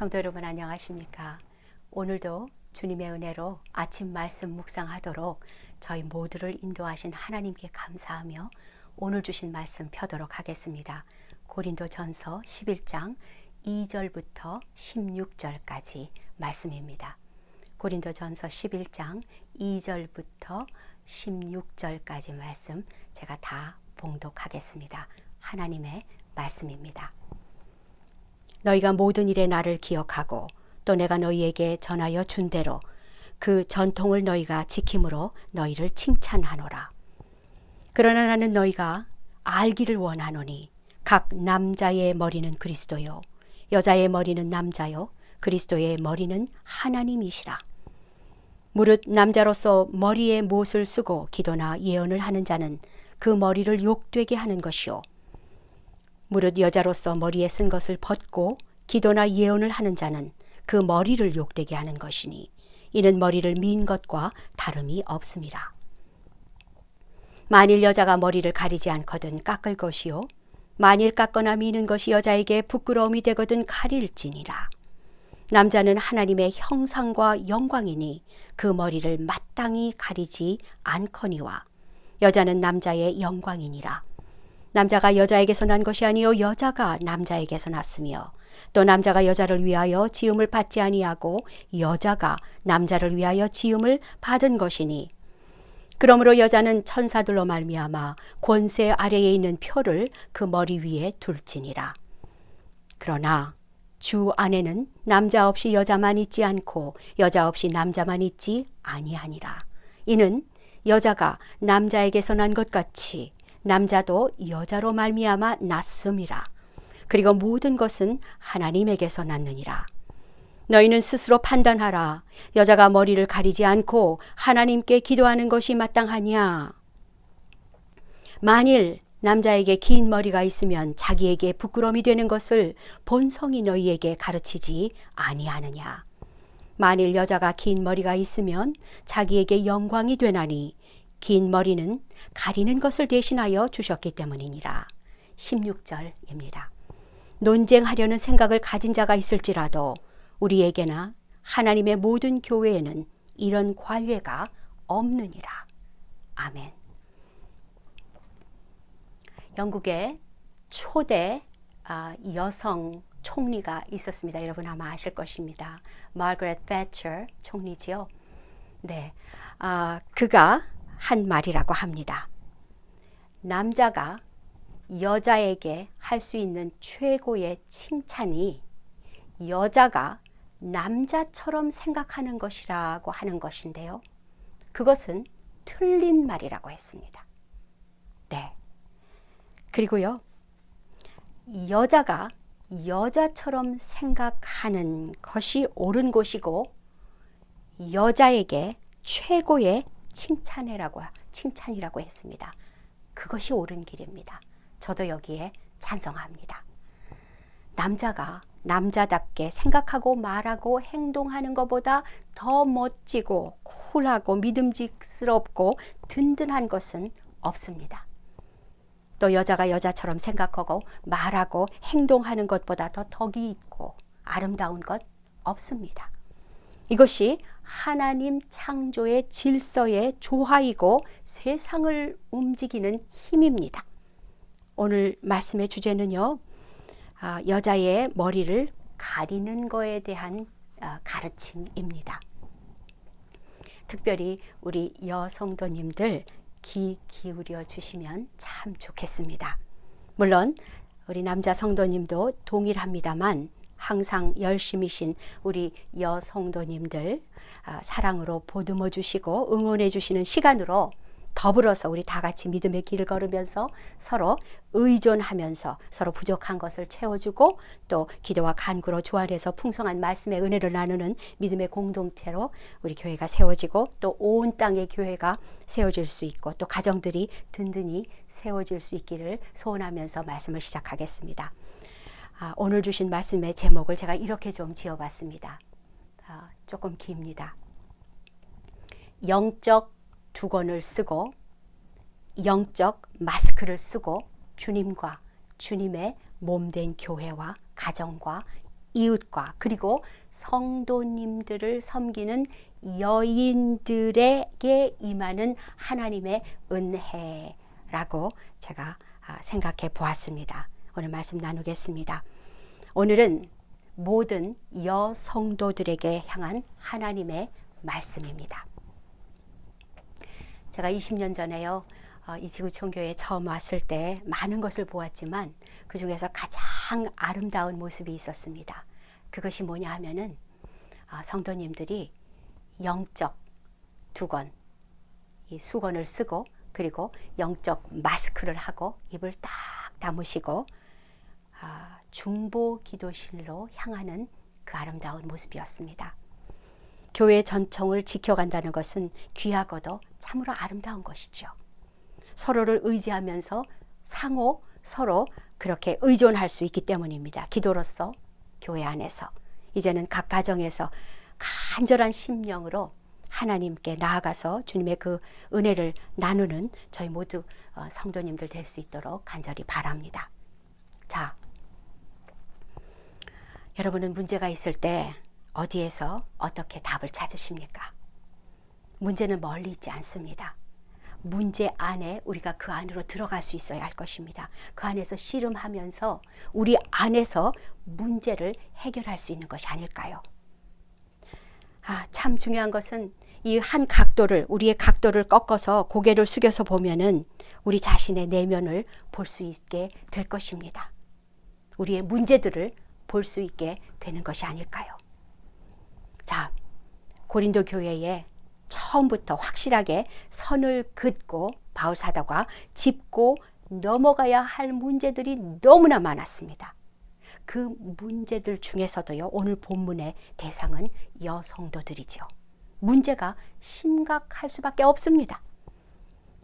성도 여러분 안녕하십니까? 오늘도 주님의 은혜로 아침 말씀 묵상하도록 저희 모두를 인도하신 하나님께 감사하며 오늘 주신 말씀 펴도록 하겠습니다. 고린도 전서 11장 2절부터 16절까지 말씀입니다. 고린도 전서 11장 2절부터 16절까지 말씀 제가 다 봉독하겠습니다. 하나님의 말씀입니다. 너희가 모든 일에 나를 기억하고 또 내가 너희에게 전하여 준 대로 그 전통을 너희가 지킴으로 너희를 칭찬하노라. 그러나 나는 너희가 알기를 원하노니 각 남자의 머리는 그리스도요 여자의 머리는 남자요 그리스도의 머리는 하나님이시라. 무릇 남자로서 머리에 못을 쓰고 기도나 예언을 하는 자는 그 머리를 욕되게 하는 것이요 무릇 여자로서 머리에 쓴 것을 벗고 기도나 예언을 하는 자는 그 머리를 욕되게 하는 것이니 이는 머리를 민 것과 다름이 없음이라. 만일 여자가 머리를 가리지 않거든 깎을 것이요 만일 깎거나 미는 것이 여자에게 부끄러움이 되거든 가릴지니라. 남자는 하나님의 형상과 영광이니 그 머리를 마땅히 가리지 않거니와 여자는 남자의 영광이니라. 남자가 여자에게서 난 것이 아니요 여자가 남자에게서 났으며 또 남자가 여자를 위하여 지음을 받지 아니하고 여자가 남자를 위하여 지음을 받은 것이니 그러므로 여자는 천사들로 말미암아 권세 아래에 있는 표를 그 머리 위에 둘지니라. 그러나 주 안에는 남자 없이 여자만 있지 않고 여자 없이 남자만 있지 아니하니라. 이는 여자가 남자에게서 난 것 같이 남자도 여자로 말미암아 났음이라. 그리고 모든 것은 하나님에게서 났느니라. 너희는 스스로 판단하라. 여자가 머리를 가리지 않고 하나님께 기도하는 것이 마땅하냐? 만일 남자에게 긴 머리가 있으면 자기에게 부끄러움이 되는 것을 본성이 너희에게 가르치지 아니하느냐? 만일 여자가 긴 머리가 있으면 자기에게 영광이 되나니 긴 머리는 가리는 것을 대신하여 주셨기 때문이니라. 16절입니다. 논쟁하려는 생각을 가진 자가 있을지라도 우리에게나 하나님의 모든 교회에는 이런 관례가 없느니라. 아멘. 영국의 초대 아, 여성 총리가 있었습니다. 여러분 아마 아실 것입니다. 마거렛 배처 총리지요. 네, 아, 그가 한 말이라고 합니다. 남자가 여자에게 할 수 있는 최고의 칭찬이 여자가 남자처럼 생각하는 것이라고 하는 것인데요. 그것은 틀린 말이라고 했습니다. 네. 그리고요, 여자가 여자처럼 생각하는 것이 옳은 것이고, 여자에게 최고의 칭찬해라고 칭찬이라고 했습니다. 그것이 옳은 길입니다. 저도 여기에 찬성합니다. 남자가 남자답게 생각하고 말하고 행동하는 것보다 더 멋지고 쿨하고 믿음직스럽고 든든한 것은 없습니다. 또 여자가 여자처럼 생각하고 말하고 행동하는 것보다 더 덕이 있고 아름다운 것 없습니다. 이것이 하나님 창조의 질서의 조화이고 세상을 움직이는 힘입니다. 오늘 말씀의 주제는요, 아, 여자의 머리를 가리는 거에 대한 아, 가르침입니다. 특별히 우리 여성도님들 귀 기울여 주시면 참 좋겠습니다. 물론 우리 남자 성도님도 동일합니다만 항상 열심히신 우리 여성도님들 아, 사랑으로 보듬어 주시고 응원해 주시는 시간으로 더불어서 우리 다 같이 믿음의 길을 걸으면서 서로 의존하면서 서로 부족한 것을 채워주고 또 기도와 간구로 조화해서 풍성한 말씀의 은혜를 나누는 믿음의 공동체로 우리 교회가 세워지고 또 온 땅의 교회가 세워질 수 있고 또 가정들이 든든히 세워질 수 있기를 소원하면서 말씀을 시작하겠습니다. 아, 오늘 주신 말씀의 제목을 제가 이렇게 좀 지어봤습니다. 아, 조금 깁니다. 영적 두건을 쓰고 영적 마스크를 쓰고 주님과 주님의 몸된 교회와 가정과 이웃과 그리고 성도님들을 섬기는 여인들에게 임하는 하나님의 은혜라고 제가 아, 생각해 보았습니다. 오늘 말씀 나누겠습니다. 오늘은 모든 여성도들에게 향한 하나님의 말씀입니다. 제가 20년 전에요. 어, 이 지구촌 교회에 처음 왔을 때 많은 것을 보았지만 그 중에서 가장 아름다운 모습이 있었습니다. 그것이 뭐냐 하면은 어, 성도님들이 영적 두건, 이 수건을 쓰고 그리고 영적 마스크를 하고 입을 딱 다무시고 아, 중보 기도실로 향하는 그 아름다운 모습이었습니다. 교회 전통을 지켜간다는 것은 귀하고도 참으로 아름다운 것이죠. 서로를 의지하면서 상호 서로 그렇게 의존할 수 있기 때문입니다. 기도로서 교회 안에서 이제는 각 가정에서 간절한 심령으로 하나님께 나아가서 주님의 그 은혜를 나누는 저희 모두 어, 성도님들 될 수 있도록 간절히 바랍니다. 자, 여러분은 문제가 있을 때 어디에서 어떻게 답을 찾으십니까? 문제는 멀리 있지 않습니다. 문제 안에 우리가 그 안으로 들어갈 수 있어야 할 것입니다. 그 안에서 씨름하면서 우리 안에서 문제를 해결할 수 있는 것이 아닐까요? 아, 참 중요한 것은 이 한 각도를, 우리의 각도를 꺾어서 고개를 숙여서 보면은 우리 자신의 내면을 볼 수 있게 될 것입니다. 우리의 문제들을 볼 수 있게 되는 것이 아닐까요? 자, 고린도 교회에 처음부터 확실하게 선을 긋고 바울 사도가 짚고 넘어가야 할 문제들이 너무나 많았습니다. 그 문제들 중에서도요, 오늘 본문의 대상은 여성도들이죠. 문제가 심각할 수밖에 없습니다.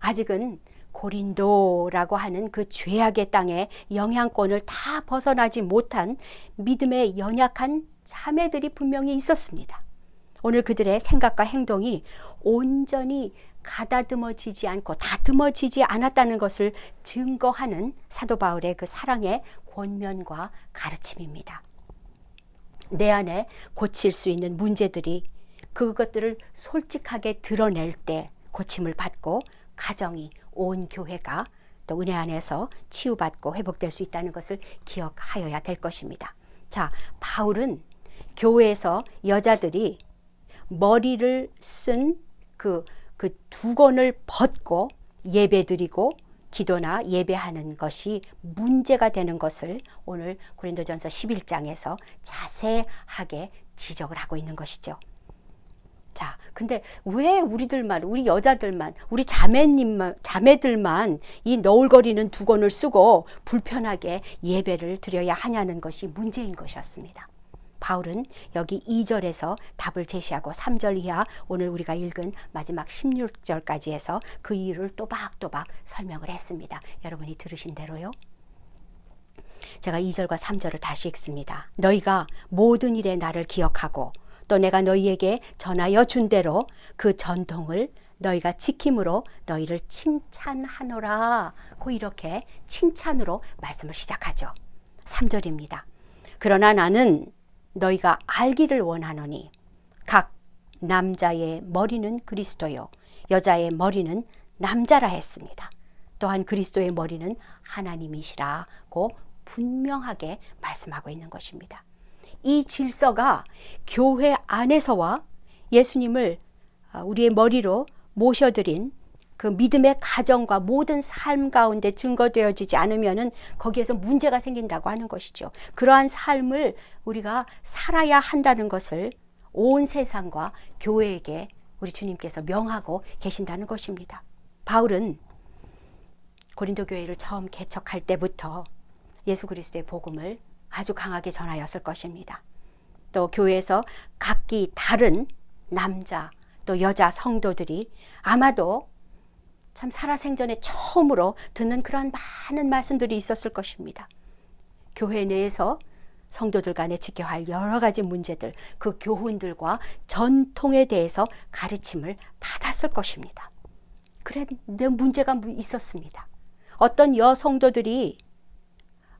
아직은 고린도라고 하는 그 죄악의 땅에 영향권을 다 벗어나지 못한 믿음의 연약한 자매들이 분명히 있었습니다. 오늘 그들의 생각과 행동이 온전히 가다듬어지지 않고 다듬어지지 않았다는 것을 증거하는 사도 바울의 그 사랑의 권면과 가르침입니다. 내 안에 고칠 수 있는 문제들이 그것들을 솔직하게 드러낼 때 고침을 받고 가정이 온 교회가 또 은혜 안에서 치유받고 회복될 수 있다는 것을 기억하여야 될 것입니다. 자, 바울은 교회에서 여자들이 머리를 쓴 그 그 두건을 벗고 예배드리고 기도나 예배하는 것이 문제가 되는 것을 오늘 고린도전서 11장에서 자세하게 지적을 하고 있는 것이죠. 자, 근데 왜 우리들만, 우리 여자들만, 우리 자매님만, 자매들만 이 너울거리는 두건을 쓰고 불편하게 예배를 드려야 하냐는 것이 문제인 것이었습니다. 바울은 여기 2절에서 답을 제시하고 3절 이하 오늘 우리가 읽은 마지막 16절까지 해서 그 이유를 또박또박 설명을 했습니다. 여러분이 들으신 대로요. 제가 2절과 3절을 다시 읽습니다. 너희가 모든 일에 나를 기억하고 또 내가 너희에게 전하여 준 대로 그 전통을 너희가 지킴으로 너희를 칭찬하노라. 고 이렇게 칭찬으로 말씀을 시작하죠. 3절입니다. 그러나 나는 너희가 알기를 원하노니 각 남자의 머리는 그리스도요 여자의 머리는 남자라 했습니다. 또한 그리스도의 머리는 하나님이시라고 분명하게 말씀하고 있는 것입니다. 이 질서가 교회 안에서와 예수님을 아, 우리의 머리로 모셔드린 그 믿음의 가정과 모든 삶 가운데 증거되어지지 않으면은 거기에서 문제가 생긴다고 하는 것이죠. 그러한 삶을 우리가 살아야 한다는 것을 온 세상과 교회에게 우리 주님께서 명하고 계신다는 것입니다. 바울은 고린도 교회를 처음 개척할 때부터 예수 그리스도의 복음을 아주 강하게 전하였을 것입니다. 또 교회에서 각기 다른 남자 또 여자 성도들이 아마도 참 살아생전에 처음으로 듣는 그런 많은 말씀들이 있었을 것입니다. 교회 내에서 성도들 간에 지켜야 할 여러 가지 문제들, 그 교훈들과 전통에 대해서 가르침을 받았을 것입니다. 그런데 문제가 있었습니다. 어떤 여성도들이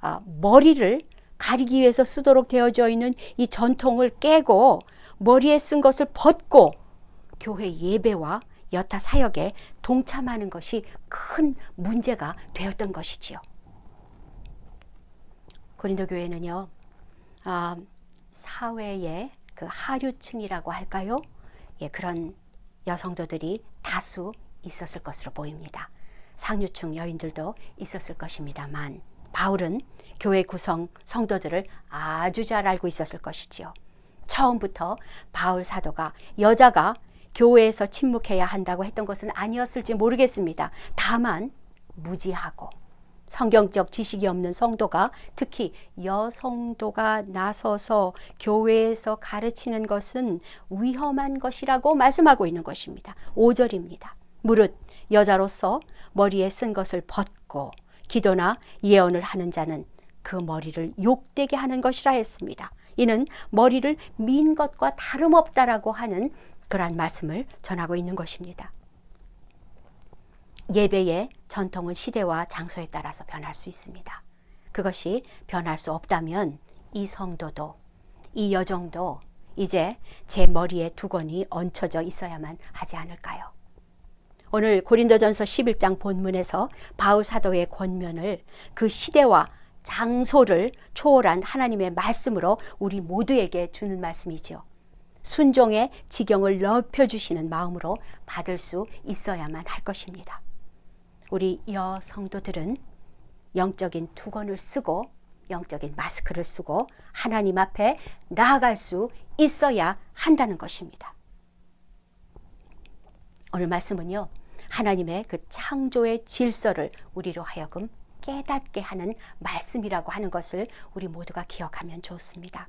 아, 머리를 가리기 위해서 쓰도록 되어져 있는 이 전통을 깨고 머리에 쓴 것을 벗고 교회 예배와 여타 사역에 동참하는 것이 큰 문제가 되었던 것이지요. 고린도 교회는요, 아, 사회의 그 하류층이라고 할까요? 예, 그런 여성도들이 다수 있었을 것으로 보입니다. 상류층 여인들도 있었을 것입니다만 바울은 교회 구성 성도들을 아주 잘 알고 있었을 것이지요. 처음부터 바울 사도가 여자가 교회에서 침묵해야 한다고 했던 것은 아니었을지 모르겠습니다. 다만 무지하고 성경적 지식이 없는 성도가 특히 여성도가 나서서 교회에서 가르치는 것은 위험한 것이라고 말씀하고 있는 것입니다. 5절입니다. 무릇 여자로서 머리에 쓴 것을 벗고 기도나 예언을 하는 자는 그 머리를 욕되게 하는 것이라 했습니다. 이는 머리를 민 것과 다름없다라고 하는 그러한 말씀을 전하고 있는 것입니다. 예배의 전통은 시대와 장소에 따라서 변할 수 있습니다. 그것이 변할 수 없다면 이 성도도 이 여정도 이제 제 머리에 두건이 얹혀져 있어야만 하지 않을까요? 오늘 고린도전서 11장 본문에서 바울 사도의 권면을 그 시대와 장소를 초월한 하나님의 말씀으로 우리 모두에게 주는 말씀이지요. 순종의 지경을 넓혀주시는 마음으로 받을 수 있어야만 할 것입니다. 우리 여 성도들은 영적인 투건을 쓰고 영적인 마스크를 쓰고 하나님 앞에 나아갈 수 있어야 한다는 것입니다. 오늘 말씀은요, 하나님의 그 창조의 질서를 우리로 하여금 깨닫게 하는 말씀이라고 하는 것을 우리 모두가 기억하면 좋습니다.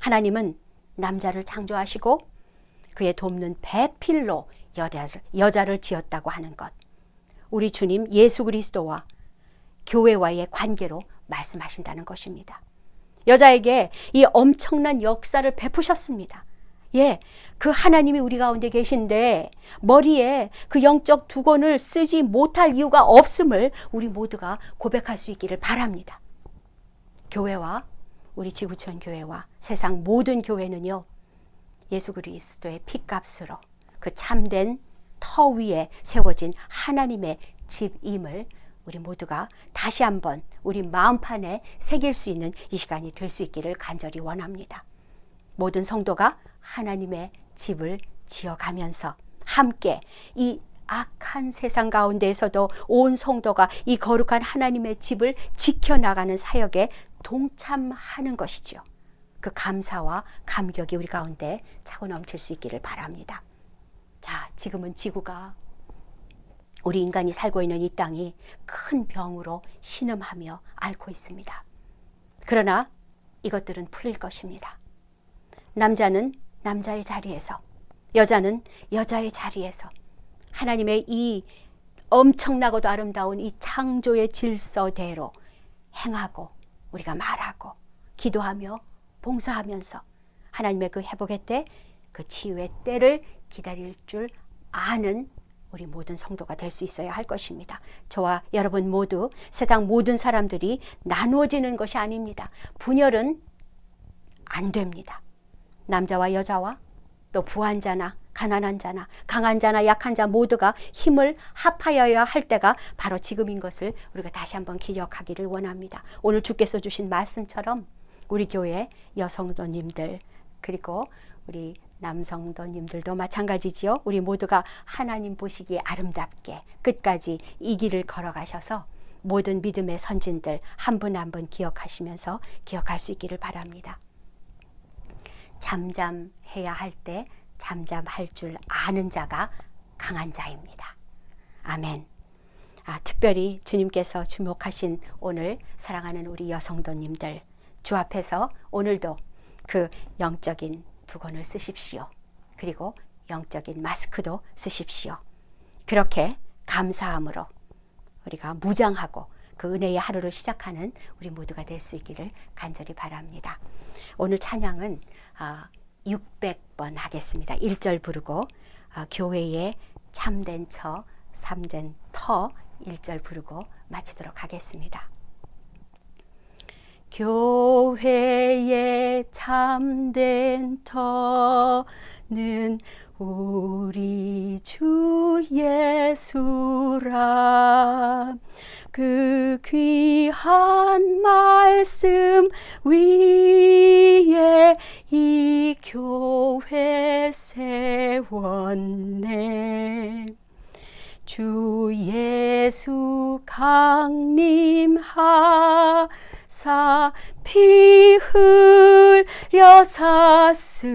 하나님은 남자를 창조하시고 그의 돕는 배필로 여자를, 여자를 지었다고 하는 것. 우리 주님 예수 그리스도와 교회와의 관계로 말씀하신다는 것입니다. 여자에게 이 엄청난 역사를 베푸셨습니다. 예, 그 하나님이 우리 가운데 계신데 머리에 그 영적 두건을 쓰지 못할 이유가 없음을 우리 모두가 고백할 수 있기를 바랍니다. 교회와 우리 지구촌 교회와 세상 모든 교회는요. 예수 그리스도의 피값으로 그 참된 터 위에 세워진 하나님의 집임을 우리 모두가 다시 한번 우리 마음판에 새길 수 있는 이 시간이 될 수 있기를 간절히 원합니다. 모든 성도가 하나님의 집을 지어가면서 함께 이 악한 세상 가운데에서도 온 성도가 이 거룩한 하나님의 집을 지켜나가는 사역에 동참하는 것이지요. 그 감사와 감격이 우리 가운데 차고 넘칠 수 있기를 바랍니다. 자, 지금은 지구가 우리 인간이 살고 있는 이 땅이 큰 병으로 신음하며 앓고 있습니다. 그러나 이것들은 풀릴 것입니다. 남자는 남자의 자리에서, 여자는 여자의 자리에서 하나님의 이 엄청나고도 아름다운 이 창조의 질서대로 행하고 우리가 말하고 기도하며 봉사하면서 하나님의 그 회복의 때, 그 치유의 때를 기다릴 줄 아는 우리 모든 성도가 될 수 있어야 할 것입니다. 저와 여러분 모두 세상 모든 사람들이 나누어지는 것이 아닙니다. 분열은 안 됩니다. 남자와 여자와 또 부한 자나 가난한 자나 강한 자나 약한 자 모두가 힘을 합하여야 할 때가 바로 지금인 것을 우리가 다시 한번 기억하기를 원합니다. 오늘 주께서 주신 말씀처럼 우리 교회 여성도님들 그리고 우리 남성도님들도 마찬가지지요. 우리 모두가 하나님 보시기에 아름답게 끝까지 이 길을 걸어가셔서 모든 믿음의 선진들 한 분 한분 기억하시면서 기억할 수 있기를 바랍니다. 잠잠해야 할 때 잠잠할 줄 아는 자가 강한 자입니다. 아멘. 아, 특별히 주님께서 주목하신 오늘 사랑하는 우리 여성도님들 주 앞에서 오늘도 그 영적인 두건을 쓰십시오. 그리고 영적인 마스크도 쓰십시오. 그렇게 감사함으로 우리가 무장하고 그 은혜의 하루를 시작하는 우리 모두가 될 수 있기를 간절히 바랍니다. 오늘 찬양은 600번 아, 하겠습니다. 1절 부르고 아, 교회의 참된 처, 삼된 터 1절 부르고 마치도록 하겠습니다. 교회의 참된 터는 우리 주 예수라 그 귀한 말씀 위에 이 교회 세웠네. 주 예수 강림하사 피 흘려 샀으니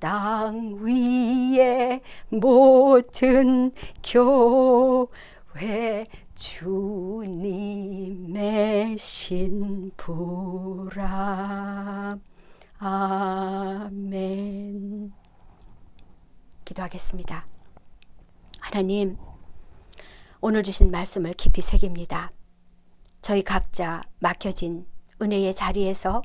땅 위에 모든 교회 주 신부라 아멘 기도하겠습니다. 하나님, 오늘 주신 말씀을 깊이 새깁니다. 저희 각자 막혀진 은혜의 자리에서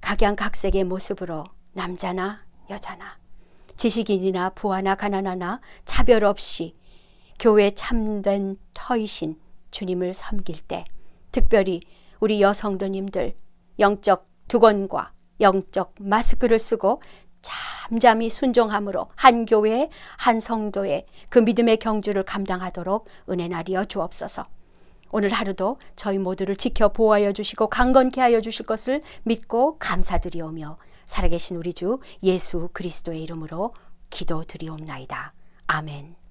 각양각색의 모습으로 남자나 여자나 지식인이나 부하나 가난하나 차별 없이 교회 참된 터이신 주님을 섬길 때 특별히 우리 여성도님들 영적 두건과 영적 마스크를 쓰고 잠잠히 순종함으로 한 교회 한 성도의 그 믿음의 경주를 감당하도록 은혜 나리여 주옵소서. 오늘 하루도 저희 모두를 지켜 보호하여 주시고 강건케 하여 주실 것을 믿고 감사드리오며 살아계신 우리 주 예수 그리스도의 이름으로 기도드리옵나이다. 아멘.